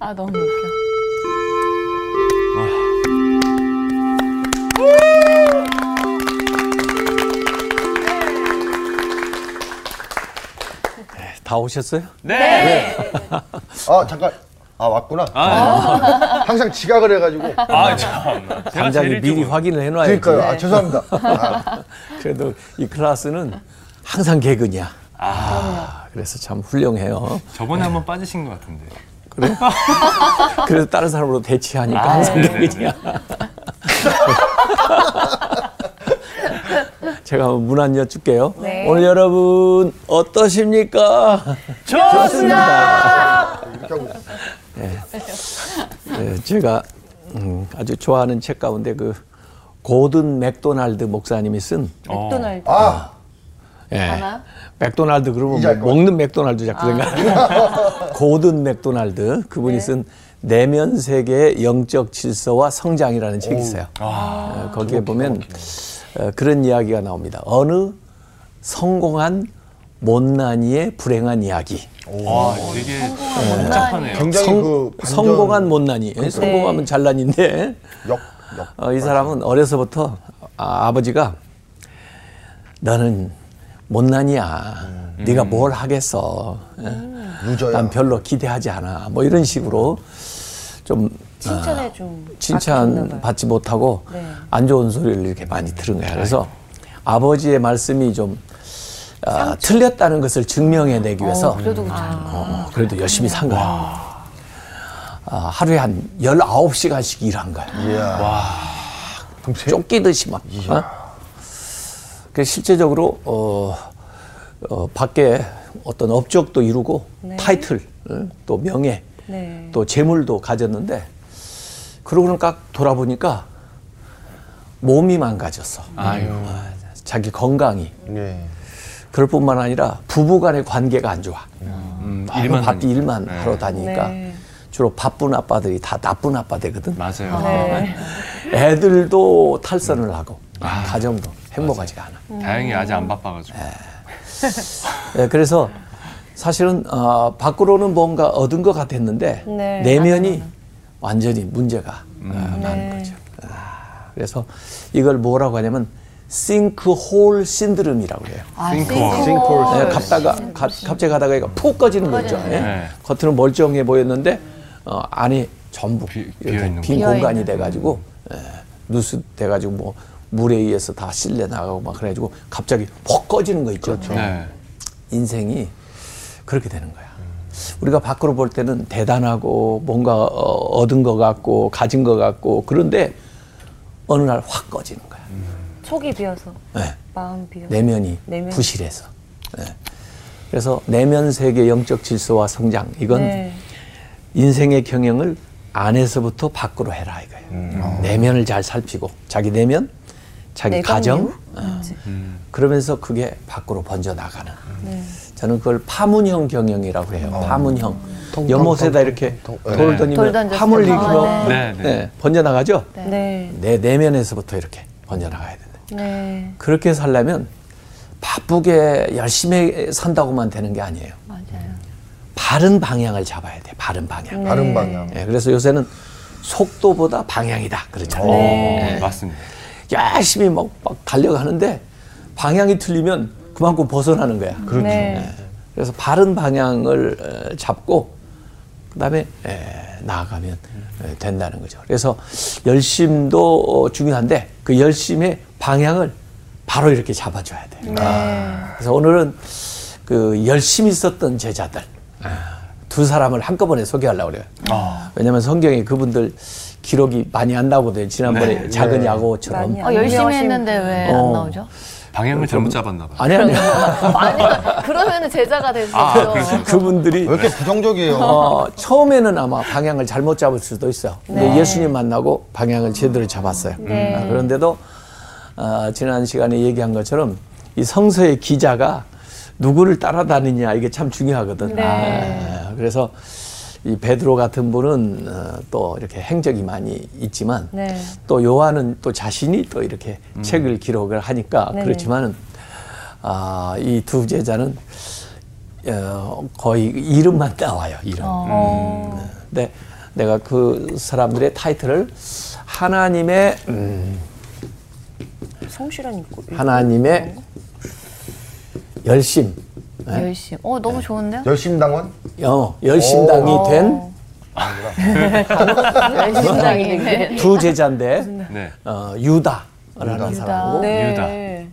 아 너무 웃겨. 다 오셨어요? 네. 아 잠깐 아 왔구나. 아, 항상 지각을 해가지고. 아 참. 당장에 미리 확인을 해놔야지. 그러니까요. 아, 죄송합니다. 아, 그래도 이 클래스는 항상 개근이야. 아, 그래서 참 훌륭해요. 저번에 한번 빠지신 것 같은데. 그래? 그래서 다른 사람으로 대치하니까 아, 항상 네네네. 개근이야. 제가 한번 문안 여쭐게요. 네. 오늘 여러분 어떠십니까? 좋습니다. 있어요. 네, 제가 음, 아주 좋아하는 책 가운데 그 고든 맥도날드 목사님이 쓴 맥도날드. 아 예. 하나? 맥도날드 그러면 뭐 먹는 맥도날드 자꾸 생각나요. 고든 맥도날드 그분이 네. 쓴 내면 세계의 영적 질서와 성장이라는 책이 있어요. 아, 어, 거기에 보면 어, 그런 이야기가 나옵니다. 어느 성공한 못난이의 불행한 이야기. 와, 되게 복잡하네요. 굉장히 성, 그 반전- 성공한 못난이. 예, 성공하면 잘난인데 역, 역. 어, 이 사람은 어려서부터 아, 버지가 너는 못난이야. 네가 뭘 하겠어. 예? 루저야. 난 별로 기대하지 않아. 뭐 이런 식으로 좀 칭찬해 좀. 칭찬 받지 못하고 네. 안 좋은 소리를 이렇게 많이 들은 거야. 그래서 아버지의 말씀이 좀 아, 틀렸다는 것을 증명해내기 위해서 그래도 그렇죠. 어, 그래도 열심히 산 거야. 아, 하루에 한 19시간씩 일한 거야. 이야. 쫓기듯이 막. 어? 그 실제적으로 어, 어, 밖에 어떤 업적도 이루고 타이틀, 어, 또 명예, 네. 또 재물도 가졌는데 그러고는 딱 돌아보니까 몸이 망가졌어. 아유. 아, 자기 건강이. 예. 그럴 뿐만 아니라 부부간의 관계가 안 좋아. 음, 일만 일만 밖에. 일만 네. 하러 다니니까 네. 주로 바쁜 아빠들이 다 나쁜 아빠 되거든. 맞아요. 네. 애들도 탈선을 하고 가정도 행복하지가 않아. 다행히 아직 안 바빠가지고. 예, 그래서 사실은 어, 밖으로는 뭔가 얻은 것 같았는데 네. 내면이 완전히 문제가 어, 많은 네. 거죠. 아, 그래서 이걸 뭐라고 하냐면 싱크홀 신드롬이라고 해요. 아, 싱크홀. 싱크홀. 네, 갔다가 가- 갑자기 가다가 이거 푹 꺼지는 거 있죠. 예? 네. 겉으로 멀쩡해 보였는데 어, 안에 전부 비- 빈 거. 공간이 돼가지고 예, 누수 돼가지고 뭐 물에 의해서 다 실려 나가고 막 그래가지고 갑자기 푹 꺼지는 거 있죠. 네. 인생이 그렇게 되는 거야. 우리가 밖으로 볼 때는 대단하고 뭔가 어, 얻은 것 같고 가진 것 같고 그런데 어느 날 확 꺼지는 거야. 속이 비어서. 네. 마음 비어. 내면이 내면이. 부실해서. 네. 그래서 내면 세계 영적 질서와 성장 이건 네. 인생의 경영을 안에서부터 밖으로 해라 이거예요. 내면을 잘 살피고 자기 내면, 자기 내가 가정? 어, 그치. 그러면서 그게 밖으로 번져 나가는. 네. 저는 그걸 파문형 경영이라고 해요. 파문형. 통, 연못에다 통, 이렇게 통, 통. 돌 네. 돌 던지면 던졌을 파물 때. 일으키면 아, 네. 네, 네. 번져 나가죠. 네. 내 내면에서부터 이렇게 번져 나가야 된다. 네. 그렇게 살려면 바쁘게 열심히 산다고만 되는 게 아니에요. 맞아요. 바른 방향을 잡아야 돼. 바른 방향. 네. 바른 방향. 예, 그래서 요새는 속도보다 방향이다. 그렇잖아요. 네. 어, 맞습니다. 열심히 막, 막 달려가는데 방향이 틀리면 그만큼 벗어나는 거야. 그렇죠. 네. 그래서 바른 방향을 어, 잡고 그다음에 에, 나아가면 에, 된다는 거죠. 그래서 열심도 어, 중요한데 그 열심의 방향을 바로 이렇게 잡아줘야 돼. 네. 그래서 오늘은 그 열심히 썼던 제자들 아, 두 사람을 한꺼번에 소개하려고 그래요. 아. 왜냐하면 성경에 그분들 기록이 많이 안 나오거든요. 지난번에 네. 작은 네. 야고처럼. 많이 어, 열심히 했는데 왜안 어. 나오죠? 방향을 잘못 잡았나 봐요. 아니 아니. 아니, 그러면 제자가 될수 아, 있죠. 그분들이 왜 이렇게 부정적이에요? 어, 처음에는 아마 방향을 잘못 잡을 수도 있어요. 근데 네. 예수님 만나고 방향을 제대로 잡았어요. 네. 아, 그런데도 어, 지난 시간에 얘기한 것처럼 이 성서의 기자가 누구를 따라다니냐 이게 참 중요하거든. 네. 아, 그래서 이 베드로 같은 분은 어, 또 이렇게 행적이 많이 있지만 네. 또 요한은 또 자신이 또 이렇게 책을 기록을 하니까 네네. 그렇지만은 아, 이 두 제자는 어, 거의 이름만 나와요. 이름. 어. 근데 내가 그 사람들의 타이틀을 하나님의 음, 성실한 있고. 하나님의 열심, 네? 열심. 어 너무 좋은데요? 열심당원? 어, 열심당이 어. 된 열심당이 네. 두 제자인데 네. 어, 유다라는 유다. 사람하고 네.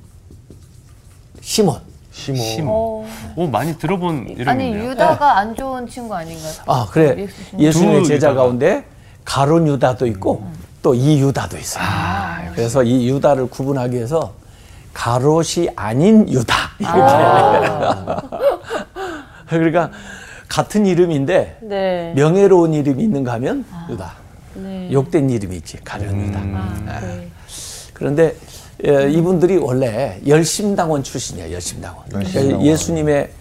시몬. 시모. 어, 오 많이 들어본 이름인데요. 아니 유다가 안 좋은 친구 아닌가요? 아 그래 예수님. 예수님의 두 제자 유다가. 가운데 가론 유다도 있고 또 이 유다도 있어요. 그래서 이 유다를 구분하기 위해서 가롯이 아닌 유다 이렇게. 그러니까 같은 이름인데 네. 명예로운 이름이 있는가 하면 유다. 네. 욕된 이름이 있지 가련 유다. 아, 네. 그런데 예, 이분들이 원래 열심당원 출신이에요. 열심당원. 열심당원. 예수님의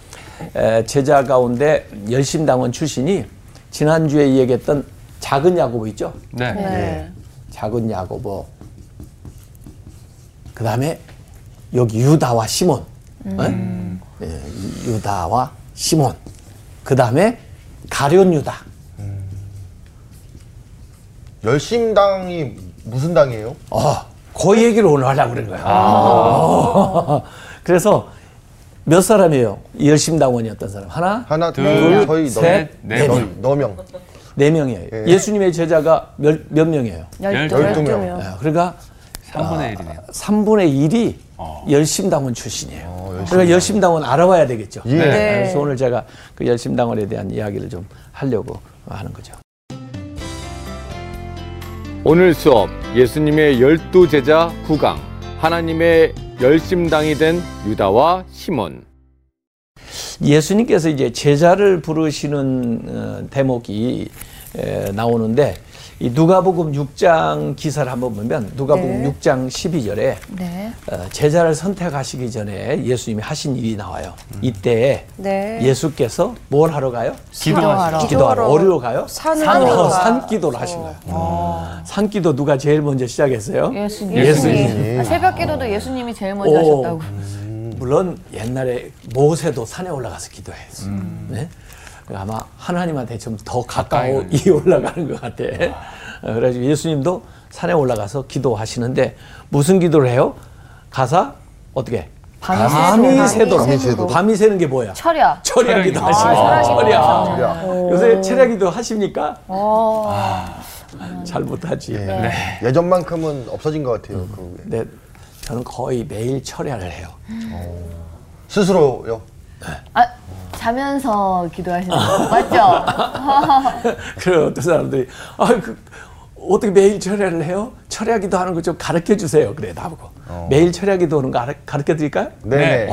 에, 제자 가운데 열심당원 출신이 지난주에 얘기했던 작은 야고보 있죠? 네. 네. 작은 야고보. 그 다음에 여기 유다와 시몬. 어? 예, 유다와 시몬. 그 다음에 가련 유다. 열심당이 무슨 당이에요? 어, 그 얘기를 오늘 하려고 그런 거야. 어. 그래서 몇 사람이에요? 이 열심당원이었던 사람? 하나? 하나, 둘, 둘, 저희 너, 셋, 네 너, 명. 너 명. 네 명이에요. 예. 예수님의 제자가 몇, 몇 명이에요? 열두. 명. 명. 예, 그러니까 3분의 1이네요. 3분의 1이 어. 열심당원 출신이에요. 어, 열심당원. 그러니까 열심당원 알아봐야 되겠죠. 예. 네. 그래서 오늘 제가 그 열심당원에 대한 이야기를 좀 하려고 하는 거죠. 오늘 수업 예수님의 열두 제자 구강 하나님의 열심당이 된 유다와 시몬 예수님께서 이제 제자를 부르시는 어, 대목이 에, 나오는데 이 누가복음 6장 기사를 한번 보면 누가복음 네. 6장 12절에 네. 어, 제자를 선택하시기 전에 예수님이 하신 일이 나와요. 이때 네. 예수께서 뭘 하러 가요? 기도하러. 기도하러. 어디로 가요? 산으로 어, 가. 산기도를 하신 거예요. 산기도 누가 제일 먼저 시작했어요? 예수님. 예수님. 아, 새벽 기도도 예수님이 제일 먼저 오. 하셨다고. 물론 옛날에 모세도 산에 올라가서 기도했어. 네? 아마 하나님한테 좀 더 가까이 올라가는 것 같아. 어, 그래가지고 예수님도 산에 올라가서 기도하시는데 무슨 기도를 해요? 가사 어떻게? 밤이 밤이 새도록. 새도록. 밤이 새도록. 밤이 새는 게 뭐야? 철야. 철야 기도 하시는 거예요. 철야 철야. 요새 철야 기도 하십니까? 어. 잘 못하지. 예. 예전만큼은 없어진 것 같아요. 그 근데 저는 거의 매일 철야를 해요. 스스로요. 아 자면서 기도하시는 거 맞죠? 그래 어떤 사람들이 아 그, 어떻게 매일 철야를 해요? 철야 기도하는 거 좀 가르쳐 주세요. 그래 나보고 매일 철야 기도하는 거 가르쳐 드릴까요? 네.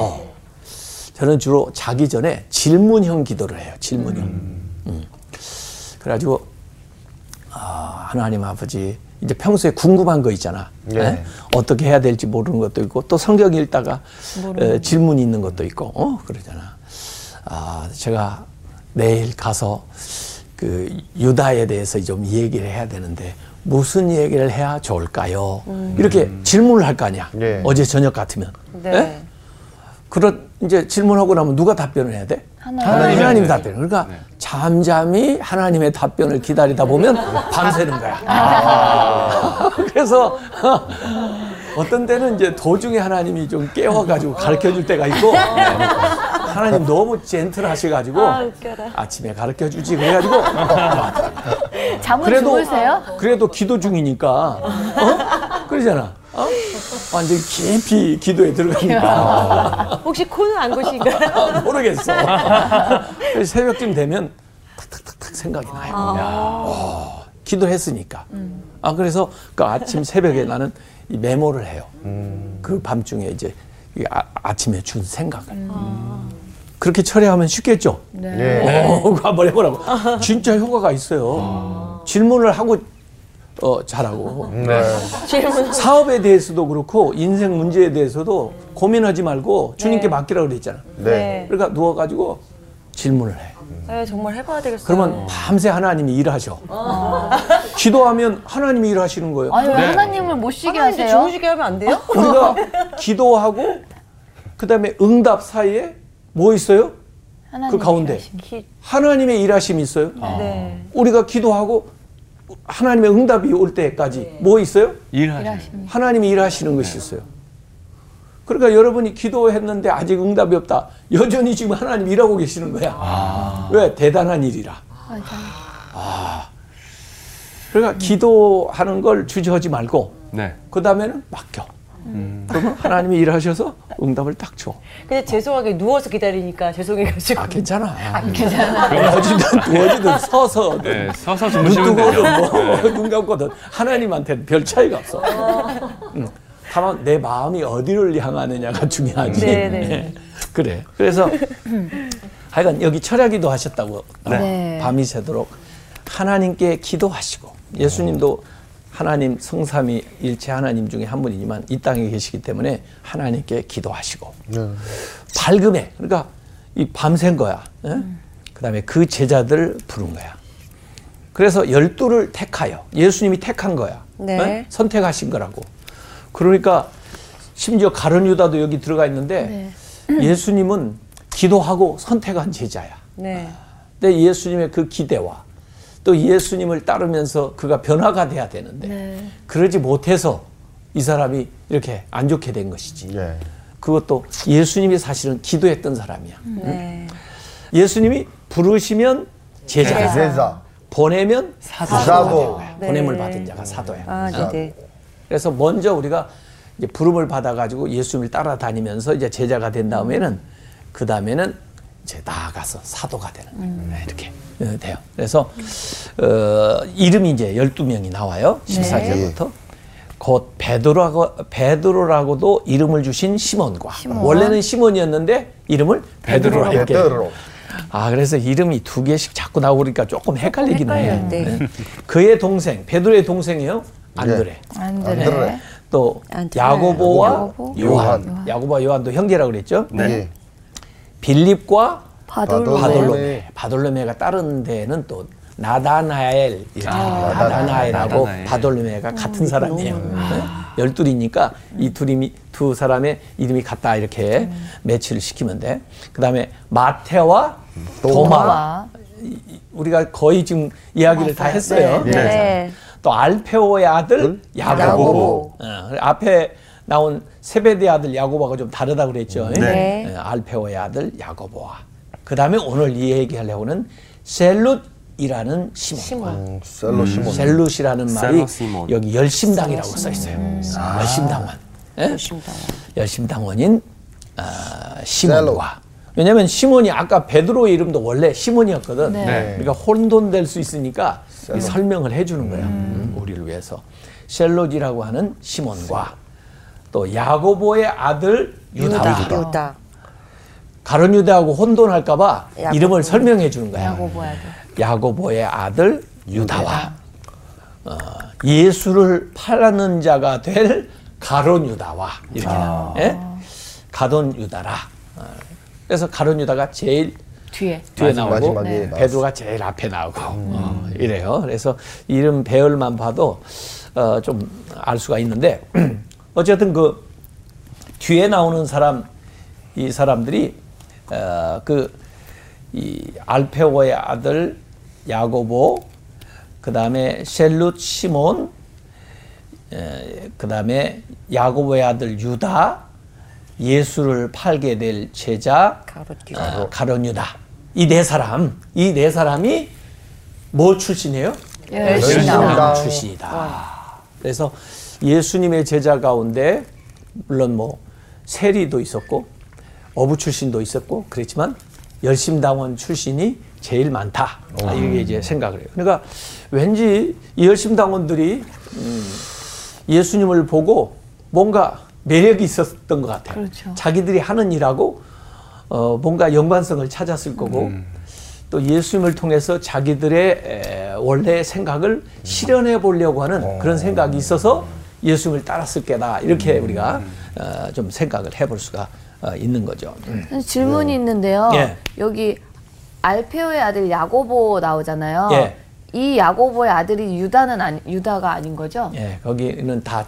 저는 주로 자기 전에 질문형 기도를 해요. 질문형. 음. 그래가지고 아, 하나님 아버지 이제 평소에 궁금한 거 있잖아. 네. 예? 어떻게 해야 될지 모르는 것도 있고 또 성경 읽다가 에, 질문이 있는 것도 있고 어 그러잖아. 아 제가 내일 가서 그 유다에 대해서 좀 얘기를 해야 되는데 무슨 얘기를 해야 좋을까요? 이렇게 질문을 할 거 아니야. 네. 어제 저녁 같으면. 네. 예? 그런 이제 질문하고 나면 누가 답변을 해야 돼? 하나님. 하나님, 하나님이 네. 답변. 그러니까 잠잠히 하나님의 답변을 기다리다 보면 밤새는 거야. 그래서 어떤 때는 이제 도중에 하나님이 좀 깨워가지고 가르쳐 줄 때가 있고 하나님 너무 젠틀 하셔가지고 아, 웃겨라. 아침에 가르쳐 주지 그래가지고 잠을 그래도 주무세요? 그래도 기도 중이니까 어? 그러잖아. 어? 완전 깊이 기도에 들어가니까. 혹시 코는 안 고신가요? 아, 모르겠어. 새벽쯤 되면 탁탁탁탁 생각이 나요. 어, 기도했으니까. 아 그래서 그 아침 새벽에 나는 이 메모를 해요. 그 밤중에 이제 이 아, 아침에 준 생각을. 그렇게 처리하면 쉽겠죠. 네. 예. 어, 한번 해보라고. 진짜 효과가 있어요. 질문을 하고 어, 잘하고. 네. 질문. 사업에 대해서도 그렇고 인생 문제에 대해서도 고민하지 말고 주님께 네. 맡기라고 그랬잖아. 네. 그러니까 누워가지고 질문을 해. 네, 정말 해봐야 되겠어요. 그러면 밤새 하나님이 일하셔. 기도하면 하나님이 일하시는 거예요. 아니 왜 하나님을 못 쉬게 하나님 하세요? 주무시게 하면 안 돼요? 우리가 기도하고 그다음에 응답 사이에 뭐 있어요? 하나님 그 가운데 하나님의 일하심이 있어요. 네. 우리가 기도하고 하나님의 응답이 올 때까지 뭐 있어요? 일하시. 일하십니다. 하나님이 일하시는 것이 있어요. 그러니까 여러분이 기도했는데 아직 응답이 없다. 여전히 지금 하나님 일하고 계시는 거야. 왜? 대단한 일이라. 맞아요. 그러니까 기도하는 걸 주저하지 말고 네. 그 다음에는 맡겨. 그러면 하나님이 일하셔서 응답을 딱 줘. 근데 죄송하게 누워서 기다리니까 죄송해가지고. 아 괜찮아. 괜찮아. 누워지든 누워지든 서서 네, 서서 눈 주무시면 되죠. 네. 뭐눈 감고든 하나님한테는 별 차이가 없어. 응. 다만 내 마음이 어디를 향하느냐가 중요하지. 네, 네. 그래. 그래서 하여간 여기 철야기도 하셨다고 네. 밤이 새도록 하나님께 기도하시고 예수님도 하나님 성삼위 일체 하나님 중에 한 분이지만 이 땅에 계시기 때문에 하나님께 기도하시고 네. 밝음에 그러니까 이 밤샌 거야. 예? 그다음에 그 제자들을 부른 거야. 그래서 열두를 택하여 예수님이 택한 거야. 네. 예? 선택하신 거라고. 그러니까 심지어 가룟 유다도 여기 들어가 있는데 예수님은 기도하고 선택한 제자야. 네. 근데 예수님의 그 기대와 또 예수님을 따르면서 그가 변화가 돼야 되는데 네. 그러지 못해서 이 사람이 이렇게 안 좋게 된 것이지. 예. 그것도 예수님이 사실은 기도했던 사람이야. 네. 예수님이 부르시면 제자가 제자. 보내면 사도. 사도가 네. 보냄을 받은 자가 사도야. 아, 네. 네. 그래서 먼저 우리가 이제 부름을 받아가지고 예수님을 따라다니면서 이제 제자가 된 다음에는 그 다음에는 이제 나아가서 사도가 되는 거예요. 네, 이렇게 어, 돼요. 그래서 어, 이름이 이제 12명이 나와요. 14절부터. 곧 베드로라고, 베드로라고도 이름을 주신 시몬과 원래는 시몬이었는데 이름을 베드로라 이렇게 베드로. 아 그래서 이름이 두 개씩 자꾸 나오고 그러니까 조금 헷갈리긴 해. 헷갈려요. 네. 네. 그의 동생 베드로의 동생이요 안드레. 안드레. 안드레. 또 안드레. 야고보와 야고보. 요한. 요한. 야고보와 요한도 형제라고 그랬죠. 네. 빌립과 바돌로. 바돌로. 바돌로메. 바돌로메가 다른 데는 또 나다나엘 이렇게 나다나엘하고 나다나엘. 바돌로메가 같은 사람이에요. 네? 열둘이니까 이 둘이 두 사람의 이름이 같다 이렇게 매치를 시키면 돼. 그다음에 마테와 도마. 도마. 우리가 거의 지금 이야기를 다 했어요. 네. 네. 또 알페오의 아들 야고보. 야고보. 어, 앞에 나온 세베대 아들 야고보가 좀 다르다 그랬죠. 네. 예, 알페오의 아들 야고보와. 그 다음에 오늘 이 얘기하려고는 셀룻이라는 시몬. 시몬. 음, 셀로 시몬. 셀룻이라는 말이 셀로 시몬. 여기 열심당이라고 써 있어요. 열심당원. 예? 열심당. 열심당원인 아, 시몬과. 왜냐하면 시몬이 아까 베드로의 이름도 원래 시몬이었거든. 네. 그러니까 혼돈될 수 있으니까 이 설명을 해주는 거야. 음, 우리를 위해서. 셀롯이라고 하는 시몬과 또 야고보의 아들 유다와 유다. 유다. 가론 유다하고 혼돈할까봐 야고보. 이름을 설명해 주는 거야. 야고보야 돼. 야고보의 아들 유다와 어, 예수를 팔는 자가 될 가론 유다와 이렇게 예? 가돈 유다라. 어, 그래서 가론 유다가 제일 뒤에. 뒤에 마지막- 나오고 마지막에 네. 베드로가 제일 앞에 나오고 어, 이래요. 그래서 이름 배열만 봐도 어, 좀 알 수가 있는데 어쨌든 그 뒤에 나오는 사람 이 사람들이 어, 그이 알페오의 아들 야고보 그 다음에 셀룻 시몬 그 다음에 야고보의 아들 유다 예수를 팔게 될 제자 가롯 어, 가론 유다 이 네 사람 이 네 사람이 뭐 출신이에요? 열심당. 출신이다. 그래서 예수님의 제자 가운데 물론 뭐 세리도 있었고 어부 출신도 있었고 그렇지만 열심당원 출신이 제일 많다. 아, 이게 이제 생각을 해요. 그러니까 왠지 이 열심당원들이 음, 예수님을 보고 뭔가 매력이 있었던 것 같아요. 그렇죠. 자기들이 하는 일하고 어, 뭔가 연관성을 찾았을 거고 또 예수님을 통해서 자기들의 에, 원래 생각을 실현해 보려고 하는 그런 생각이 있어서 예수님을 따랐을 게다 이렇게 우리가 어, 좀 생각을 해볼 수가 어, 있는 거죠. 음. 질문이 있는데요. 예. 여기 알페오의 아들 야고보 나오잖아요. 예. 이 야고보의 아들이 유다는 아니, 유다가 아닌 거죠? 예, 거기는 다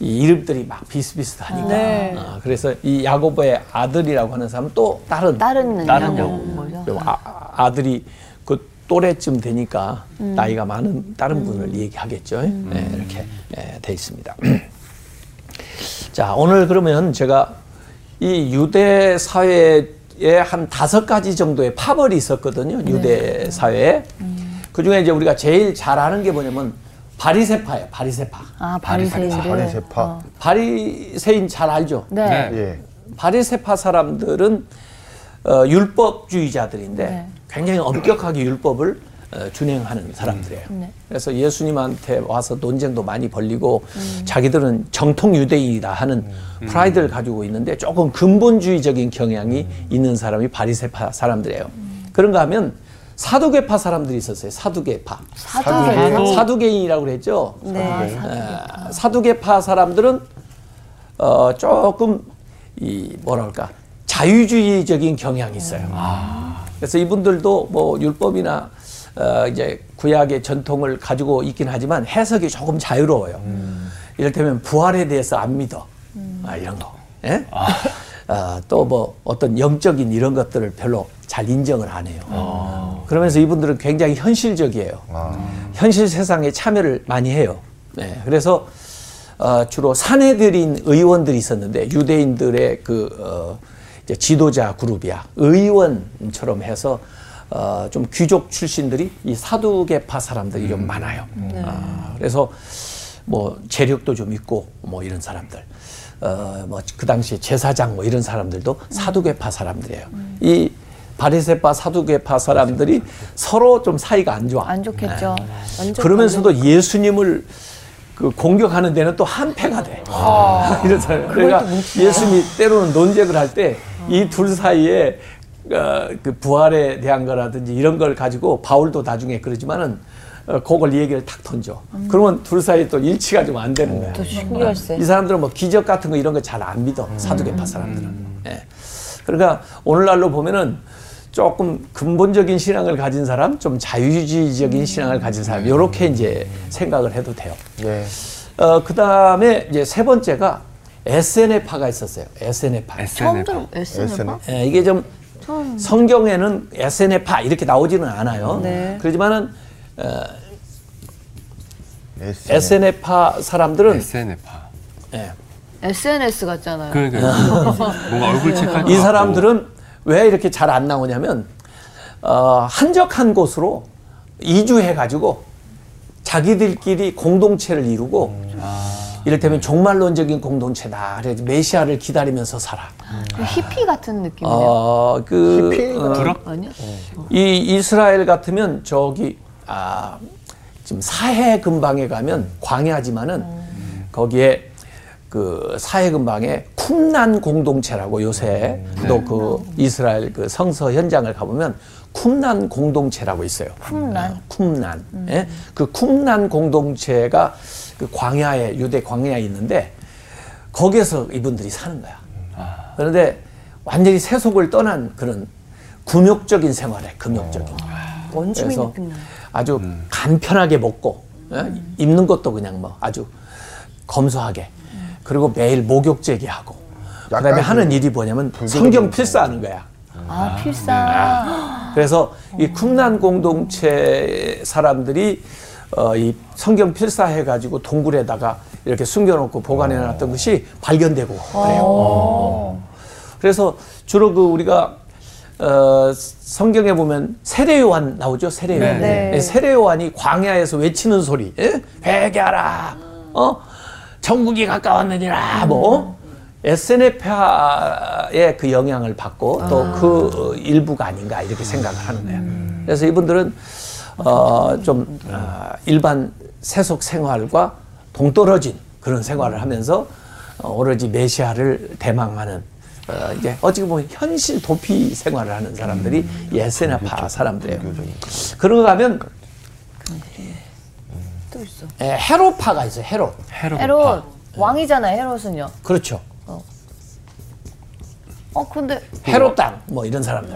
이 이름들이 막 비슷비슷하니까. 네. 어, 그래서 이 야고보의 아들이라고 하는 사람은 또 다른 다른 다른 야고보 거죠. 아, 아들이 그 또래쯤 되니까 나이가 많은 다른 분을 얘기하겠죠. 네, 이렇게 예, 돼 있습니다. 자, 오늘 그러면 제가 이 유대 사회에 한 다섯 가지 정도의 파벌이 있었거든요. 유대 사회에. 그 중에 이제 우리가 제일 잘 아는 게 뭐냐면 바리세파예요. 바리세파. 아 바리새인들. 바리새파. 어. 바리새인 잘 알죠? 네. 네. 예. 바리세파 사람들은 어, 율법주의자들인데 네. 굉장히 엄격하게 율법을 어, 준행하는 사람들이에요. 네. 그래서 예수님한테 와서 논쟁도 많이 벌리고 음. 자기들은 정통 유대인이다 하는 프라이드를 가지고 있는데 조금 근본주의적인 경향이 있는 사람이 바리세파 사람들이에요. 그런가 하면 사두개파 사람들이 있었어요. 사두개파. 사두개파. 사두개인이라고 그랬죠. 네. 에, 사두개파 사람들은 어, 조금 이 뭐랄까 자유주의적인 경향이 있어요. 그래서 이분들도 뭐 율법이나 어, 이제 구약의 전통을 가지고 있긴 하지만 해석이 조금 자유로워요. 이를테면 부활에 대해서 안 믿어. 아, 이런 거. 예? 또뭐 어떤 영적인 이런 것들을 별로 잘 인정을 안 해요. 그러면서 이분들은 굉장히 현실적이에요. 현실 세상에 참여를 많이 해요. 네, 그래서 어, 주로 사내들인 의원들이 있었는데 유대인들의 그 어, 이제 지도자 그룹이야 의원처럼 해서 어, 좀 귀족 출신들이 이 사두개파 사람들이 좀 많아요. 아, 그래서 뭐 재력도 좀 있고 뭐 이런 사람들. 어, 뭐 그 당시에 제사장 뭐 이런 사람들도 사두개파 사람들이에요. 이 바리새파 사두개파 사람들이 서로 좀 사이가 안 좋아. 안 좋겠죠. 완전 그러면서도 예수님을 그 공격하는 데는 또 한패가 돼. 이런 사람. 그러니까 예수님이 때로는 논쟁을 할 때 이 둘 사이에 어, 그 부활에 대한 거라든지 이런 걸 가지고 바울도 나중에 그러지만은 어, 그걸 얘기를 탁 던져. 그러면 둘 사이 또 일치가 좀 안 되는 거야. 또 신기할세. 이 사람들은 뭐 기적 같은 거 이런 거 잘 안 믿어. 사두개파 사람들은. 예. 그러니까 오늘날로 보면은 조금 근본적인 신앙을 가진 사람, 좀 자유주의적인 신앙을 가진 사람, 이렇게 이제 생각을 해도 돼요. 예. 어, 그 다음에 이제 세 번째가 SNF파가 있었어요. SNF파. 처음. 들어 SNL. 예, 이게 좀 성경에는 SNF파 이렇게 나오지는 않아요. 네. 그렇지만은 어. SNF파 사람들은 SNF파. 예, SNS 같잖아요. 그러니까 뭔가 얼굴 체크할 이 사람들은 왜 이렇게 잘 안 나오냐면 어, 한적한 곳으로 이주해 가지고 자기들끼리 공동체를 이루고 이를테면 종말론적인 공동체다. 그래서 메시아를 기다리면서 살아. 그 히피 같은 느낌이네요. 어, 그 히피 어? 아니야? 이 이스라엘 같으면 저기 아 지금 사해 근방에 가면 광야지만은 거기에 그 사해 근방에 쿰난 공동체라고 요새 또그 이스라엘 그 성서 현장을 가보면 쿰난 공동체라고 있어요. 쿰난? 아, 쿰난. 예? 그 쿰난 공동체가 그 광야에 유대 광야에 있는데 거기에서 이분들이 사는 거야. 그런데 완전히 세속을 떠난 그런 금욕적인 생활에 금욕적인. 원주민 그래서 느낌 나. 아주 간편하게 먹고 예? 입는 것도 그냥 뭐 아주 검소하게 그리고 매일 목욕 제기하고 그다음에 약간 하는 그 일이 뭐냐면 성경 필사하는 거야. 아 필사. 그래서 이 쿰난 공동체 사람들이 어, 이 성경 필사해 가지고 동굴에다가 이렇게 숨겨놓고 보관해 놨던 것이 발견되고 그래요. 그래서 주로 그 우리가 어, 성경에 보면 세례 요한 나오죠 세례 요한. 네. 네, 세례 요한이 광야에서 외치는 소리, 예? 회개하라, 어, 천국이 가까웠느니라, 뭐 SNF파의 그 영향을 받고 또그 일부가 아닌가 이렇게 생각을 하는 거예요. 그래서 이분들은 어, 좀 아, 일반 세속 생활과 동떨어진 그런 생활을 하면서 어, 오로지 메시아를 대망하는 어, 이제 어찌 보면 현실 도피 생활을 하는 사람들이 이 SNF파 사람들이에요. 그러고 가면 또 있어. 에, 헤롯파가 있어요. 헤롯. 헤롯. 헤롯 왕이잖아요. 헤롯은요. 그렇죠. 어 근데 헤롯 땅뭐 이런 사람들.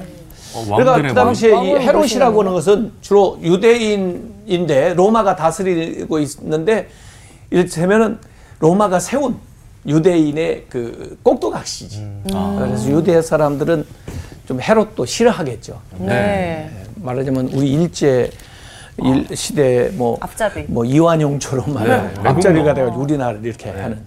어, 그러니까 그 당시에 이 헤롯이라고 하는 것은 주로 유대인인데 로마가 다스리고 있는데 이를테면은 로마가 세운 유대인의 그 꼭두각시지. 그래서 유대 사람들은 좀 헤롯도 싫어하겠죠. 네. 말하자면 우리 일제 일 시대 뭐 앞잡이. 뭐 이완용처럼 말이야 네, 앞자리가 돼가지고 우리나라를 이렇게 하는.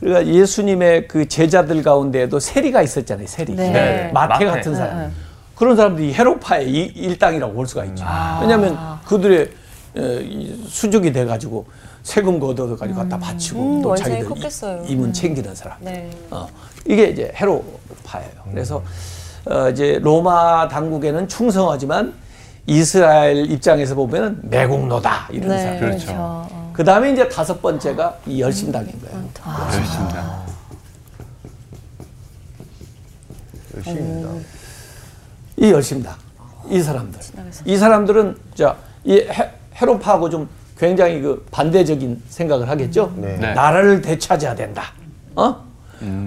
그러니까 예수님의 그 제자들 가운데에도 세리가 있었잖아요. 세리, 네. 마태 마태. 같은 사람. 그런 사람들이 헤로파의 이- 일당이라고 볼 수가 있죠. 왜냐하면 그들의 어, 이 수족이 돼가지고 세금 걷어가지고 갖다 바치고 음, 또 자기들 컸겠어요. 이- 이문 챙기는 사람. 네. 어, 이게 이제 헤로파예요. 그래서 어, 이제 로마 당국에는 충성하지만 이스라엘 입장에서 보면 매국노다 이런 네. 사람. 그렇죠. 어. 그 다음에 이제 다섯 번째가 이 열심당인 거예요. 열심다. 열심입니다. 이 열심당, 이 사람들, 이 사람들은 자 이 헤로파하고 좀 굉장히 그 반대적인 생각을 하겠죠. 네. 네. 나라를 되찾아야 된다. 어?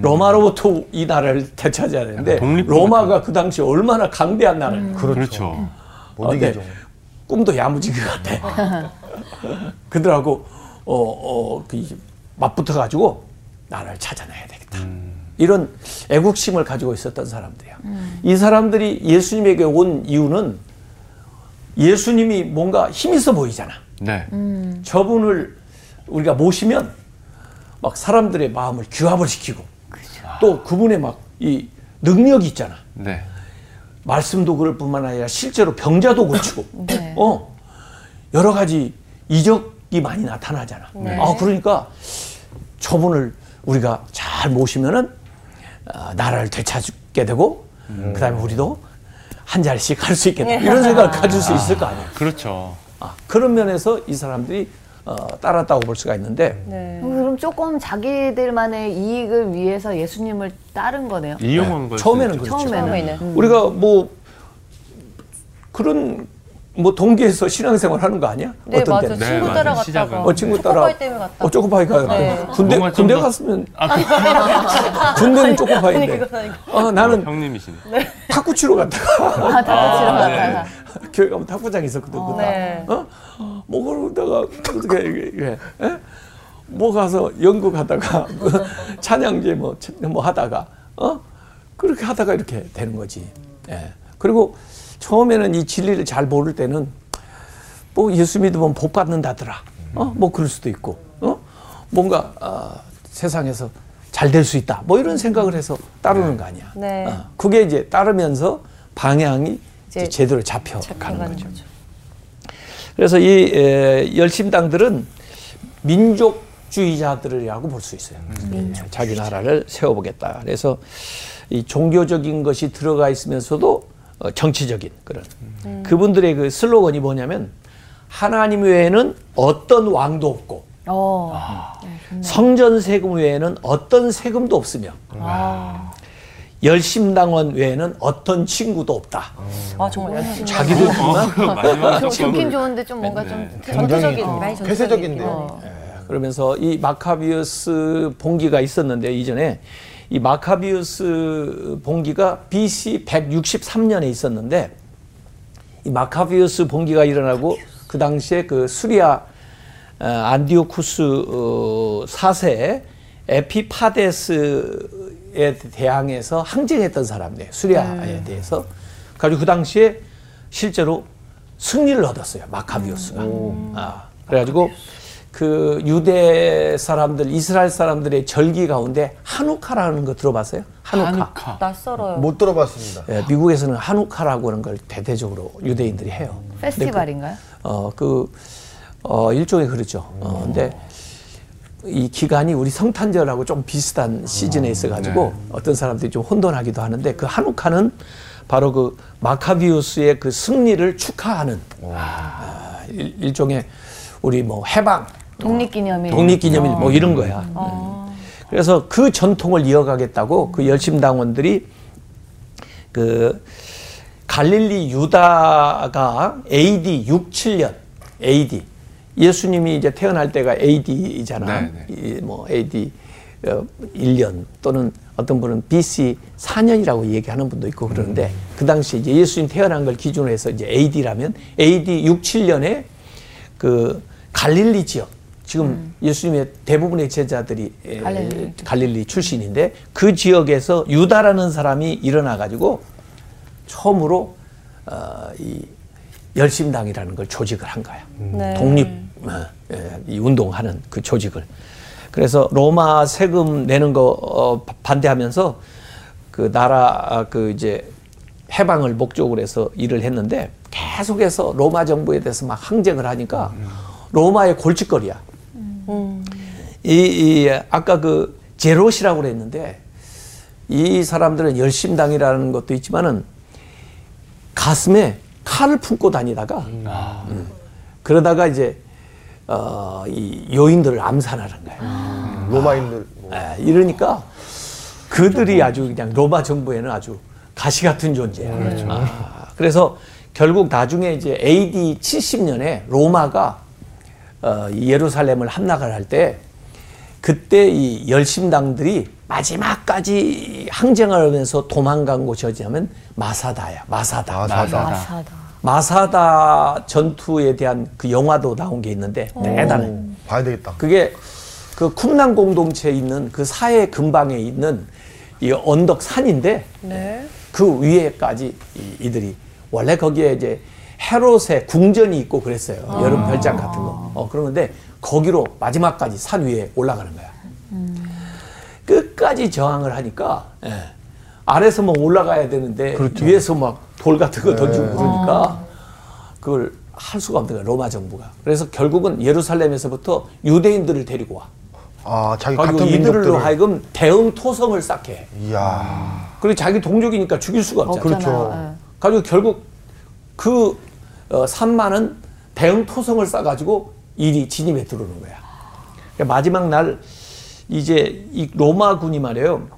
로마로부터 이 나라를 되찾아야 되는데 로마가 그 당시 얼마나 강대한 나라예요. 그렇죠. 못 어, 네. 이기죠. 꿈도 야무지게 같아. 그들하고 어, 어, 그 맞붙어 가지고 나라를 찾아내야 되겠다. 이런 애국심을 가지고 있었던 사람들이야. 이 사람들이 예수님에게 온 이유는 예수님이 뭔가 힘 있어 보이잖아. 네. 저분을 우리가 모시면 막 사람들의 마음을 규합을 시키고 또 그분의 막 이 능력이 있잖아. 네. 말씀도 그럴 뿐만 아니라 실제로 병자도 고치고 네. 어 여러 가지 이적이 많이 나타나잖아. 네. 아 그러니까 저분을 우리가 잘 모시면은 어, 나라를 되찾게 되고 그다음에 우리도 한 자리씩 할 수 있겠다 이런 생각을 가질 수 있을 거 아니야. 그렇죠. 아, 그런 면에서 이 사람들이 어, 따랐다고 볼 수가 있는데 네. 그럼 조금 자기들만의 이익을 위해서 예수님을 따른 거네요. 이용한 걸 처음에는 수도 있죠. 그렇죠. 처음에는. 처음에는. 우리가 뭐 그런 뭐 동기에서 신앙생활 하는 거 아니야? 네, 어떤 맞아. 때는. 네, 친구 맞아요. 따라갔다가. 시작은. 어 친구 따라. 초코파이 때문에 갔다. 어 초코파이 가요. 네. 군대 뭔가 좀 군대 더- 갔으면 아, 그, 군대는 초코파이인데. 어 나는 형님이시네. 탁구 치러 갔다가 아, 다 치러 아, 네. 갔다가. 교회 가면 탁구장 있었거든. 그때. 네. 어? 뭐 그러다가 어떻게 이게 이게, 에? 뭐 가서 연극 하다가 그 찬양제 뭐, 참- 뭐 하다가 어 그렇게 하다가 이렇게 되는 거지. 예. 그리고 처음에는 이 진리를 잘 모를 때는 뭐 예수 믿으면 복 받는다더라. 어? 뭐 그럴 수도 있고. 어? 뭔가 어, 세상에서 잘 될 수 있다. 뭐 이런 생각을 해서 따르는 거 아니야. 네. 어, 그게 이제 따르면서 방향이 이제 제대로 잡혀가는 잡혀 가는 거죠. 거죠. 그래서 이 에, 열심당들은 민족주의자들이라고 볼 수 있어요. 예, 자기 나라를 세워보겠다. 그래서 이 종교적인 것이 들어가 있으면서도 어, 정치적인 그런 그분들의 그 슬로건이 뭐냐면 하나님 외에는 어떤 왕도 없고 어. 성전 세금 외에는 어떤 세금도 없으며 아. 열심당원 외에는 어떤 친구도 없다. 아, 정말 좀 조금 좋긴 좋은데 좀 뭔가 네. 좀 전투적인, 어. 폐쇄적인데요. 어. 그러면서 이 마카비우스 봉기가 있었는데 이전에 이 마카비우스 봉기가 BC 163년에 있었는데 이 마카비우스 봉기가 일어나고 그 당시에 그 수리아 어, 안디오쿠스 어, 4세 에피파데스에 대항해서 항쟁했던 사람이에요. 수리아에 대해서. 가지고 그 당시에 실제로 승리를 얻었어요. 마카비우스가. 아, 그래가지고 그 유대 사람들, 이스라엘 사람들의 절기 가운데 한우카라는 거 들어봤어요? 한우카. 하누카. 낯설어요. 못 들어봤습니다. 예, 미국에서는 한우카라고 하는 걸 대대적으로 유대인들이 해요. 페스티벌인가요? 어, 그, 어, 일종의 그렇죠. 어, 근데 이 기간이 우리 성탄절하고 좀 비슷한 시즌에 있어가지고 어떤 사람들이 좀 혼돈하기도 하는데 그 한우카는 바로 그 마카비우스의 그 승리를 축하하는 아, 일, 일종의 우리 뭐 해방, 독립기념일. 독립기념일 뭐 이런 거야. 음. 그래서 그 전통을 이어가겠다고 그 열심 당원들이 그 갈릴리 유다가 AD 6, 7년 AD 예수님이 이제 태어날 때가 AD잖아. 네, 뭐 AD 어, 1년 또는 어떤 분은 BC 4년이라고 얘기하는 분도 있고 그러는데 그 당시 이제 예수님 태어난 걸 기준으로 해서 이제 AD라면 AD 6, 7년에 그 갈릴리 지역 지금 예수님의 대부분의 제자들이 에, 갈릴리. 갈릴리 출신인데 그 지역에서 유다라는 사람이 일어나 가지고 처음으로 어, 이 열심당이라는 걸 조직을 한 거야. 네. 독립 어, 예, 이 운동하는 그 조직을. 그래서 로마 세금 내는 거 어, 바- 반대하면서 그 나라 아, 그 이제 해방을 목적으로 해서 일을 했는데 계속해서 로마 정부에 대해서 막 항쟁을 하니까 로마의 골칫거리야. 이, 이 아까 그 제롯이라고 그랬는데 이 사람들은 열심당이라는 것도 있지만은 가슴에 칼을 품고 다니다가 음. 그러다가 이제 어, 이 요인들을 암살하는 거예요. 로마인들 뭐. 예, 이러니까 그들이 아주 그냥 로마 정부에는 아주 가시 같은 존재야. 아, 그래서 결국 나중에 이제 AD 70년에 로마가 어, 이 예루살렘을 함락을 할 때 그때 이 열심당들이 마지막까지 항쟁을 하면서 도망간 곳이 어디냐면 마사다야. 마사다. 마사다. 마사다. 마사다 전투에 대한 그 영화도 나온 게 있는데 대단해. 오, 봐야 되겠다. 그게 그 쿰난 공동체에 있는 그 사해 근방에 있는 이 언덕 산인데 네. 그 위에까지 이- 이들이 원래 거기에 이제 헤롯의 궁전이 있고 그랬어요. 여름 별장 같은 거. 어, 그러는데 거기로 마지막까지 산 위에 올라가는 거야. 끝까지 저항을 하니까 예. 아래서 막 올라가야 되는데 위에서 막 돌 같은 거 던지고 그러니까 그걸 할 수가 없는 거야 로마 정부가. 그래서 결국은 예루살렘에서부터 유대인들을 데리고 와. 아, 자기 같은 이들로 민족들을. 하여금 대응 토성을 쌓게 해. 이야. 그리고 자기 동족이니까 죽일 수가 없잖아. 그렇죠. 예. 가지고 결국 그 어, 산만은 대응 토성을 싸가지고 일이 진입에 들어오는 거야. 그러니까 마지막 날 이제 이 로마군이 말이에요.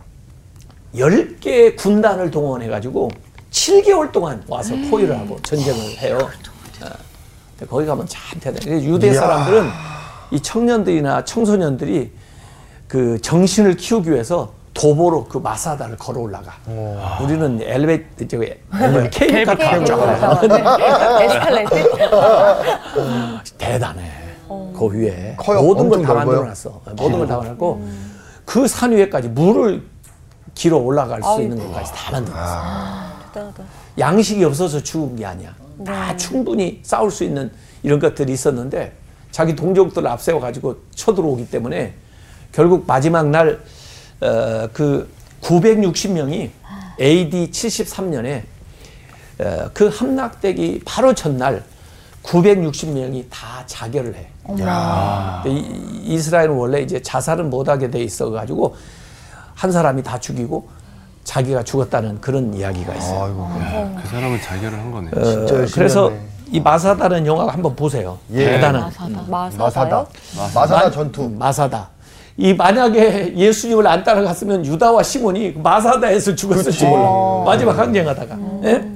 10개의 군단을 동원해가지고 7개월 동안 와서 포위를 하고 전쟁을 해요. 어. 거기 가면 참 대단해. 유대. 사람들은 이 청년들이나 청소년들이 그 정신을 키우기 위해서 도보로 그 마사다를 걸어 올라가. 우리는 엘리베이터 저기 뭐야, 케이블카 타고 올라가. 에스컬레이터. 대단해. 그 위에 커요. 모든 걸다 엄청 넓어요? 만들어 놨어. 모든 걸 다 만들고 그산 위에까지 물을 길어 올라갈 수 있는 것까지 다 만들었어. 대단하다. 양식이 없어서 죽은 게 아니야. 다 충분히 싸울 수 있는 이런 것들이 있었는데 자기 동족들을 앞세워 가지고 쳐들어오기 때문에 결국 마지막 날 어, 그 960명이 AD 73년에 어, 그 함락되기 바로 전날 960명이 다 자결을 해. 이- 이스라엘은 원래 이제 자살은 못하게 돼 있어 가지고 한 사람이 다 죽이고 자기가 죽었다는 그런 이야기가 있어요. 아이고. 그 사람은 자결을 한 거네. 어, 그래서. 이 마사다는 영화 한번 보세요. 예. 대단한 마사다. 마사다. 마사다 전투. 마사다. 이 만약에 예수님을 안 따라갔으면 유다와 시몬이 마사다에서 죽었을지 몰라. 마지막 항쟁하다가. 예?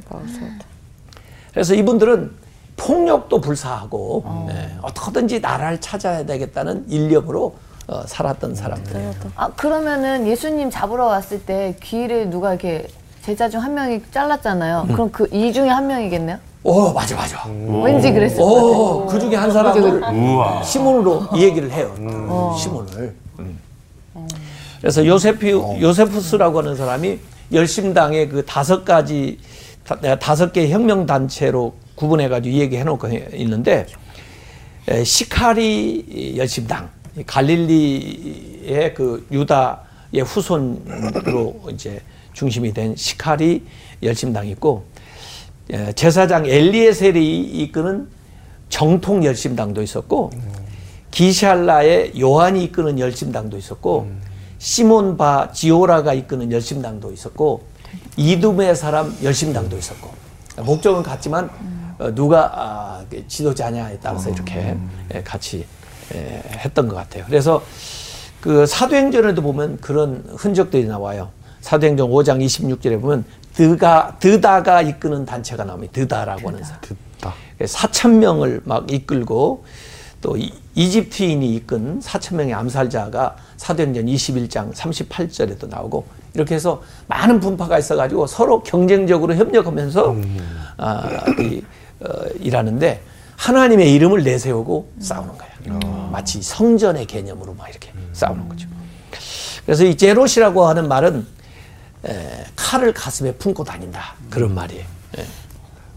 그래서 이분들은 폭력도 불사하고 예, 어떻게든지 나라를 찾아야 되겠다는 일념으로 어, 살았던 사람들이에요. 아 그러면은 예수님 잡으러 왔을 때 귀를 누가 이렇게 제자 중 한 명이 잘랐잖아요. 그럼 그 이 중에 한 명이겠네요? 오 맞아 맞아. 왠지 그랬을 것 같아요. 오, 그 중에 한 사람을. 시몬으로 이 얘기를 해요. 시몬을. 음. 그래서 요세프 요세푸스라고 하는 사람이 열심당의 그 다섯 가지 다- 다섯 개 혁명 단체로 구분해 가지고 이 얘기 해놓고 해- 있는데 에, 시카리 열심당 이 갈릴리의 그 유다의 후손으로 이제 중심이 된 시카리 열심당이 있고 에, 제사장 엘리에셀이 이끄는 정통 열심당도 있었고 기샬라의 요한이 이끄는 열심당도 있었고 시몬 바 지오라가 이끄는 열심당도 있었고 이두메 사람 열심당도 있었고 목적은 같지만 어, 누가 아, 그 지도자냐에 따라서 이렇게 예, 같이 예, 했던 것 같아요. 그래서 그 사도행전에도 보면 그런 흔적들이 나와요. 사도행전 5장 26절에 보면 드가 드다가 이끄는 단체가 나옵니다. 드다라고 하는 사람. 듣다. 4천 명을 막 이끌고 또 이- 이집트인이 이끈 4천 명의 암살자가 사도행전 21장 38절에도 나오고 이렇게 해서 많은 분파가 있어가지고 서로 경쟁적으로 협력하면서 아, 이, 어, 일하는데 하나님의 이름을 내세우고 싸우는 거야. 마치 성전의 개념으로 막 이렇게 싸우는 거죠. 그래서 이 제롯이라고 하는 말은 에, 칼을 가슴에 품고 다닌다 그런 말이에요. 예.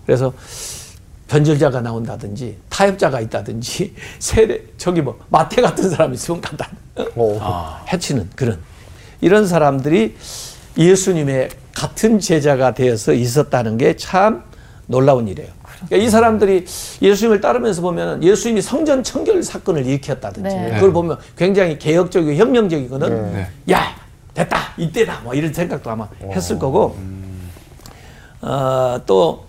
그래서 변절자가 나온다든지 타협자가 있다든지 세례 저기 뭐 마태 같은 사람이 있으면 간다 어. 해치는 그런 이런 사람들이 예수님의 같은 제자가 되어서 있었다는 게 참 놀라운 일이에요. 그러니까 이 사람들이 예수님을 따르면서 보면 예수님이 성전 청결 사건을 일으켰다든지 네. 그걸 보면 굉장히 개혁적이고 혁명적이거든. 네. 야 됐다 이때다 뭐 이런 생각도 아마 했을 거고 어, 또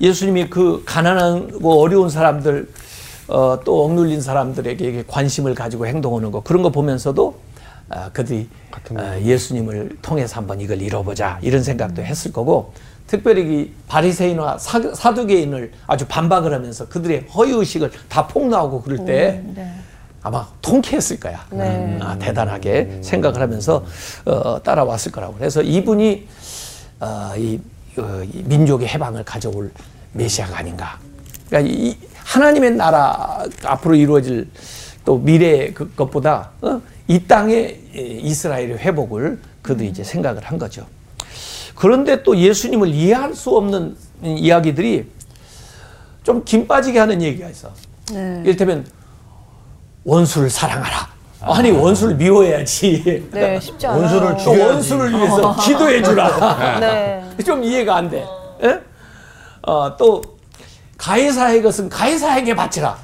예수님이 그 가난하고 어려운 사람들 어, 또 억눌린 사람들에게 관심을 가지고 행동하는 거 그런 거 보면서도 아, 그들이 아, 예수님을 통해서 한번 이걸 이뤄보자 이런 생각도 했을 거고 특별히 이 바리새인과 사- 사두개인을 아주 반박을 하면서 그들의 허위 의식을 다 폭로하고 그럴 때 네. 아마 통쾌했을 거야. 네. 아, 대단하게 생각을 하면서 어, 따라왔을 거라고. 그래서 이분이 어, 이, 어, 이 민족의 해방을 가져올 메시아가 아닌가. 그러니까 이 하나님의 나라 앞으로 이루어질 또 미래 그 것보다 어? 이 땅의 이 이스라엘의 회복을 그들이 이제 생각을 한 거죠. 그런데 또 예수님을 이해할 수 없는 이야기들이 좀 김 빠지게 하는 얘기가 있어. 네. 이를테면 원수를 사랑하라. 아니 원수를 미워해야지. 네, 쉽지 않아요. 원수를. 원수를 위해서 기도해 주라. 네. 좀 이해가 안 돼. 예? 어, 또 가해사의 것은 가해사에게 바치라.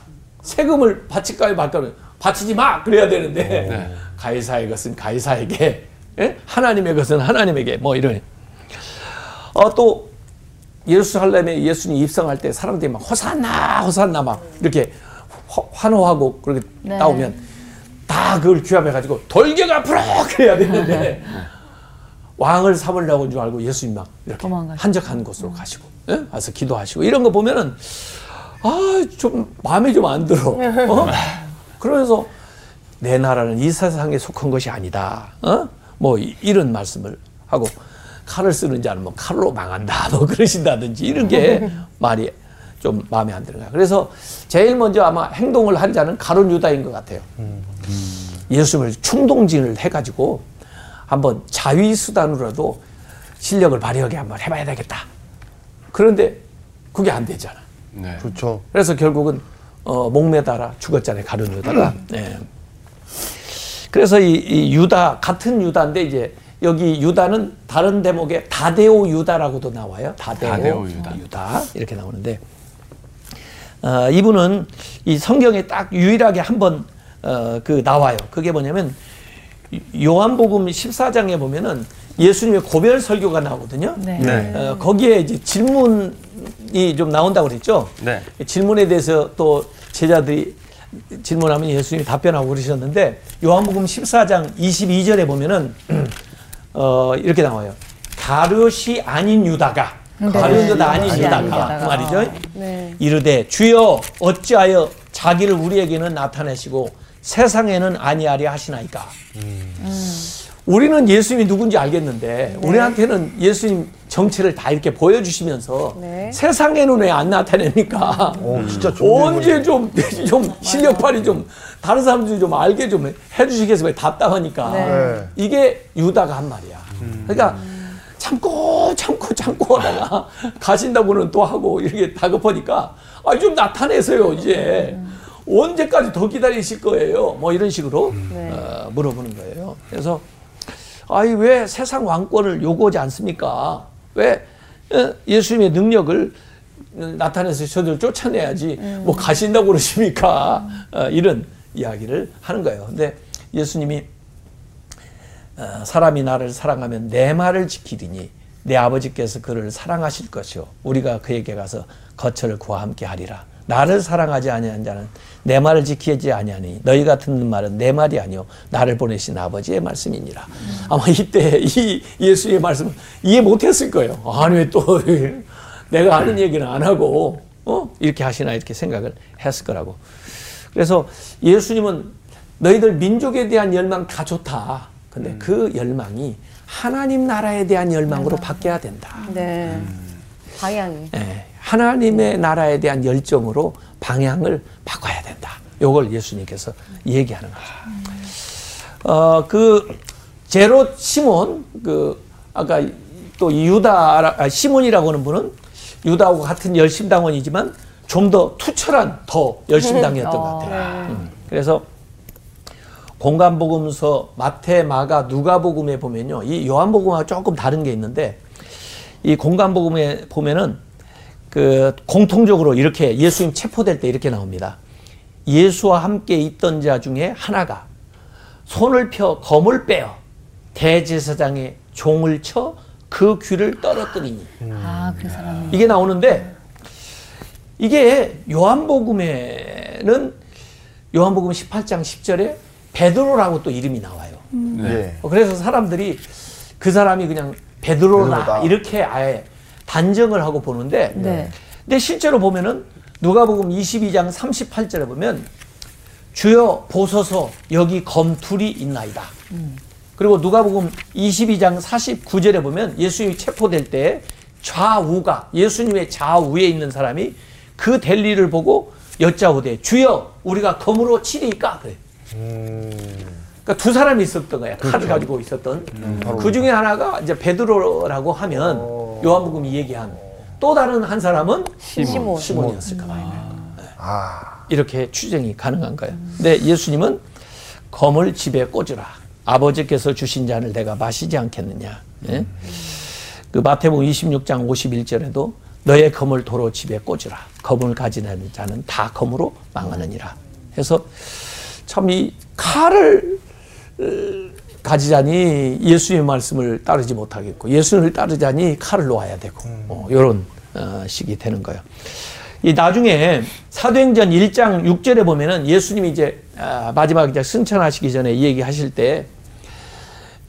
세금을 바칠까요, 말까요? 바치지 마. 그래야 되는데 가해사의 것은 가해사에게, 예? 하나님의 것은 하나님에게 뭐 이런. 어, 또 예루살렘에 예수님 입성할 때 사람들이 막 호산나 호산나 막 이렇게 화- 환호하고 그렇게 네. 나오면 다 그걸 규합해 가지고 돌격 앞으로 그래야 되는데 왕을 삼으려고 줄 알고 예수님 막 이렇게 도망가시고. 한적한 곳으로 가시고 예? 가서 기도하시고 이런 거 보면은 아 좀 마음에 좀 안 들어. 어? 그러면서 내 나라는 이 세상에 속한 것이 아니다. 어? 뭐 이- 이런 말씀을 하고 칼을 쓰는 자는 뭐 칼로 망한다. 뭐 그러신다든지 이런 게 말이 좀 마음에 안 드는 거야. 그래서 제일 먼저 아마 행동을 한 자는 가론 유다인 것 같아요. 예수님을 충동진을 해가지고 한번 자위 수단으로라도 실력을 발휘하게 한번 해봐야 되겠다. 그런데 그게 안 되잖아. 네. 그렇죠. 그래서 결국은 어, 목매달아 죽었잖아요. 가룟 유다가. 네. 그래서 이, 이 유다 같은 유다인데 이제 여기 유다는 다른 대목에 다데오 유다라고도 나와요. 다데오, 다데오 유다. 유다 이렇게 나오는데 어, 이분은 이 성경에 딱 유일하게 한번 어, 그 나와요. 그게 뭐냐면 요한복음 14장에 보면은 예수님의 고별 설교가 나오거든요. 네. 네. 어, 거기에 이제 질문이 좀 나온다고 그랬죠. 네. 질문에 대해서 또 제자들이 질문하면 예수님이 답변하고 그러셨는데 요한복음 14장 22절에 보면은 어, 이렇게 나와요. 가룟이 아닌 유다가 가룟 유다 아닌 아닌 유다가 유다가. 그 말이죠. 네. 이르되 주여 어찌하여 자기를 우리에게는 나타내시고 세상에는 아니하리 하시나이까. 우리는 예수님이 누군지 알겠는데 우리한테는 예수님 정체를 다 이렇게 보여주시면서 네. 세상에는 왜안 진짜 좋은 언제 좀, 좀 실력발이 좀 다른 사람들이 좀 알게 좀 해주시겠어요? 답답하니까. 네. 이게 유다가 한 말이야. 그러니까 참고 참고 참고 하다가 가신다고는 또 하고 이렇게 다급하니까 아, 좀 나타내세요, 이제. 언제까지 더 기다리실 거예요? 뭐 이런 식으로 네. 어, 물어보는 거예요. 그래서 아이 왜 세상 왕권을 요구하지 않습니까? 왜 어, 예수님의 능력을 나타내서 저들 쫓아내야지 뭐 가신다고 그러십니까? 어, 이런 이야기를 하는 거예요. 근데 예수님이 어, 사람이 나를 사랑하면 내 말을 지키리니 내 아버지께서 그를 사랑하실 것이요 우리가 그에게 가서 거처를 구하 함께 하리라. 나를 사랑하지 아니한 자는 내 말을 지키지 아니하니 너희가 듣는 말은 내 말이 아니요 나를 보내신 아버지의 말씀이니라. 아마 이때 이 예수의 말씀을 이해 못했을 거예요. 아니 왜 또 내가 하는 얘기는 안 하고 어 이렇게 하시나 이렇게 생각을 했을 거라고. 그래서 예수님은 너희들 민족에 대한 열망 다 좋다. 근데 그 열망이 하나님 나라에 대한 열망으로 바뀌어야 된다. 네. 방향이. 예, 하나님의 나라에 대한 열정으로 방향을 바꿔야. 요걸 예수님께서 얘기하는 거죠. 어, 그 제로 시몬 그 아까 또이 유다 아, 시몬이라고 하는 분은 유다하고 같은 열심당원이지만 좀 더 투철한 더 열심당이었던 것 같아요. 음. 그래서 공간복음서 마태, 마가, 누가복음에 보면요. 이 요한복음하고 조금 다른 게 있는데 이 공간복음에 보면은 그 공통적으로 이렇게 예수님 체포될 때 이렇게 나옵니다. 예수와 함께 있던 자 중에 하나가 손을 펴 검을 빼어 대제사장의 종을 쳐 그 귀를 떨어뜨리니 아, 그 사람이. 이게 나오는데 이게 요한복음에는 요한복음 18장 10절에 베드로라고 또 이름이 나와요. 예. 어, 그래서 사람들이 그 사람이 그냥 베드로다 베드로다. 이렇게 아예 단정을 하고 보는데 네. 근데 실제로 보면은 누가복음 22장 38절에 보면 주여 보소서 여기 검 둘이 있나이다. 그리고 누가복음 22장 49절에 보면 예수님이 체포될 때 좌우가 예수님의 좌우에 있는 사람이 그 델리를 보고 여짜오되 주여 우리가 검으로 치리까 그래. 그러니까 두 사람이 있었던 거야. 칼을 가지고 있었던. 그 중에 하나가 이제 베드로라고 하면 요한복음 이 얘기한 또 다른 한 사람은 시몬. 시몬이었을까 봐요. 아. 이렇게 추정이 가능한 거예요. 근데 예수님은 검을 집에 꽂으라. 아버지께서 주신 잔을 내가 마시지 않겠느냐. 예? 그 마태복음 26장 51절에도 너의 검을 도로 집에 꽂으라. 검을 가지는 자는 다 검으로 망하느니라. 해서 참 이 칼을 어, 가지자니 예수님의 말씀을 따르지 못하겠고 예수님을 따르자니 칼을 놓아야 되고 어, 이런 어, 식이 되는 거예요. 이 나중에 사도행전 1장 6절에 보면은 예수님이 이제 아, 마지막 이제 승천하시기 전에 이 얘기 하실 때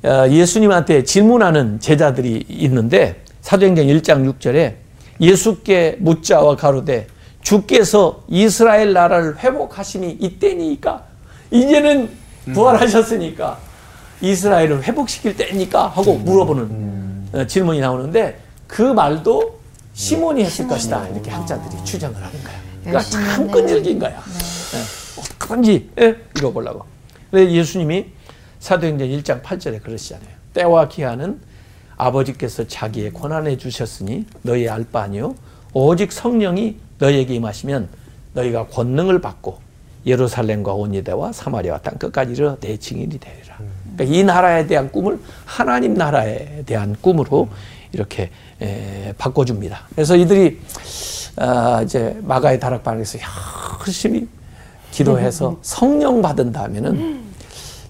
어, 예수님한테 질문하는 제자들이 있는데 사도행전 1장 6절에 예수께 묻자와 가로되 주께서 이스라엘 나라를 회복하심이 이때니까. 이제는 부활하셨으니까 이스라엘을 회복시킬 때니까 하고 물어보는 어, 질문이 나오는데 그 말도 시몬이 했을 것이다 이렇게 학자들이 추정을 하는 거야. 그러니까 열심히 참. 끈질긴 거야. 예, 어떡한지 예? 읽어보려고. 근데 예수님이 사도행전 1장 8절에 그러시잖아요. 때와 기한은 아버지께서 자기의 권한해 주셨으니 너희 알바 아니요 오직 성령이 너희에게 임하시면 너희가 권능을 받고 예루살렘과 온 유대와 사마리아와 땅 끝까지 이르러 내 증인이 되리라. 그러니까 이 나라에 대한 꿈을 하나님 나라에 대한 꿈으로 이렇게 에, 바꿔줍니다. 그래서 이들이 아, 이제 마가의 다락방에서 열심히 기도해서 성령 받은 다음에는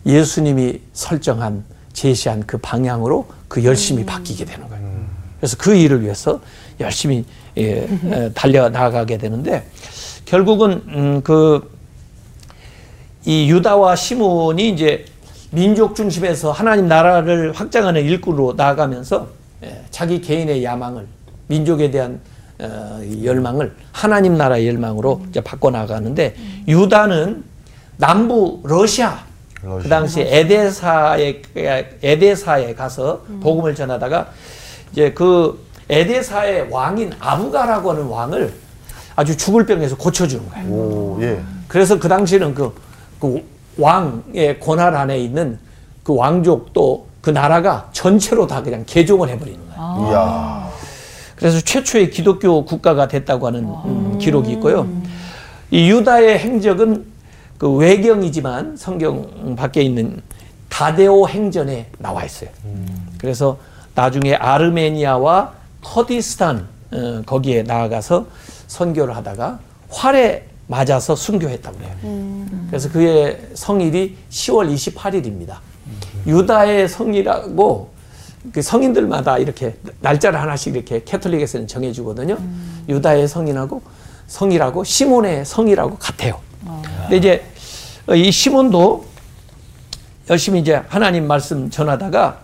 예수님이 설정한 제시한 그 방향으로 그 열심히 바뀌게 되는 거예요. 그래서 그 일을 위해서 열심히 예, 에, 달려 나가게 되는데 결국은 음, 그이 유다와 시몬이 이제 민족 중심에서 하나님 나라를 확장하는 일꾼으로 나아가면서 예, 자기 개인의 야망을 민족에 대한 어, 이 열망을 하나님 나라의 열망으로 이제 바꿔 나가는데 유다는 남부 러시아 그 러시아. 당시 에데사에 에데사에 가서 복음을 전하다가 이제 그 에데사의 왕인 아부가라고 하는 왕을 아주 죽을 병에서 고쳐주는 거예요. 오, 예. 그래서 그 당시에는 그, 그 왕의 권한 안에 있는 그 왕족 또 그 나라가 전체로 다 그냥 개종을 해버리는 거예요. 이야. 그래서 최초의 기독교 국가가 됐다고 하는 음, 기록이 있고요. 이 유다의 행적은 그 외경이지만 성경 밖에 있는 다데오 행전에 나와 있어요. 그래서 나중에 아르메니아와 커디스탄 어, 거기에 나아가서 선교를 하다가 활에 맞아서 순교했다고 그래요. 그래서 그의 성일이 10월 28일입니다. 유다의 성이라고 그 성인들마다 이렇게 날짜를 하나씩 이렇게 캐톨릭에서는 정해주거든요. 유다의 성인하고 성이라고 시몬의 성이라고 같아요. 근데 이제 이 시몬도 열심히 이제 하나님 말씀 전하다가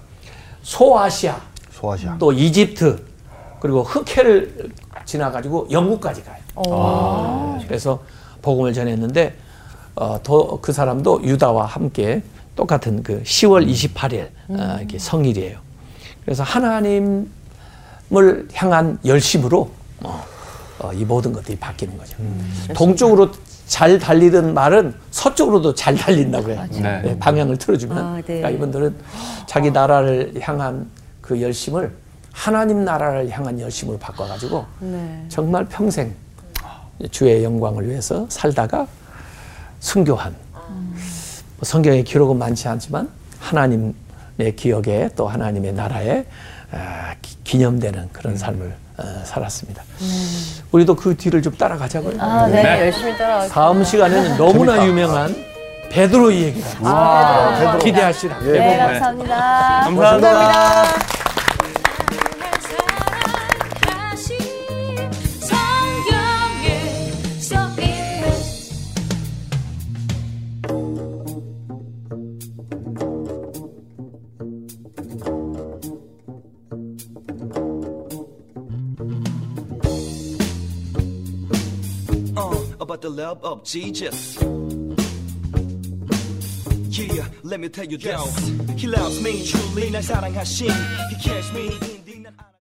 소아시아 소아시아. 또 이집트 그리고 흑해를 지나가지고 영국까지 가요. 아, 그래서 복음을 전했는데 어, 더그 사람도 유다와 함께 똑같은 그 10월 28일 어, 이렇게 성일이에요. 그래서 하나님을 향한 열심으로 어, 어, 이 모든 것들이 바뀌는 거죠. 동쪽으로 잘 달리던 말은 서쪽으로도 잘 달린다고 해요. 네. 네, 방향을 틀어주면. 아, 네. 그러니까 이분들은 자기 나라를 향한 그그 열심을 하나님 나라를 향한 열심으로 바꿔가지고 네. 정말 평생 주의 영광을 위해서 살다가 순교한 뭐 성경의 기록은 많지 않지만 하나님의 기억에 또 하나님의 나라에 아, 기- 기념되는 그런 삶을 어, 살았습니다. 우리도 그 뒤를 좀 따라가자고요. 아, 네. 열심히 따라가겠습니다. 다음 시간에는 너무나 유명한 베드로 이야기를 아, 베드로. 기대하시라. 네, 감사합니다. 감사합니다. 사랑하신 about the love of Jesus. Yeah, let me tell you this. He loves me truly, 날 사랑하신. He cares me in